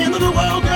end of the world.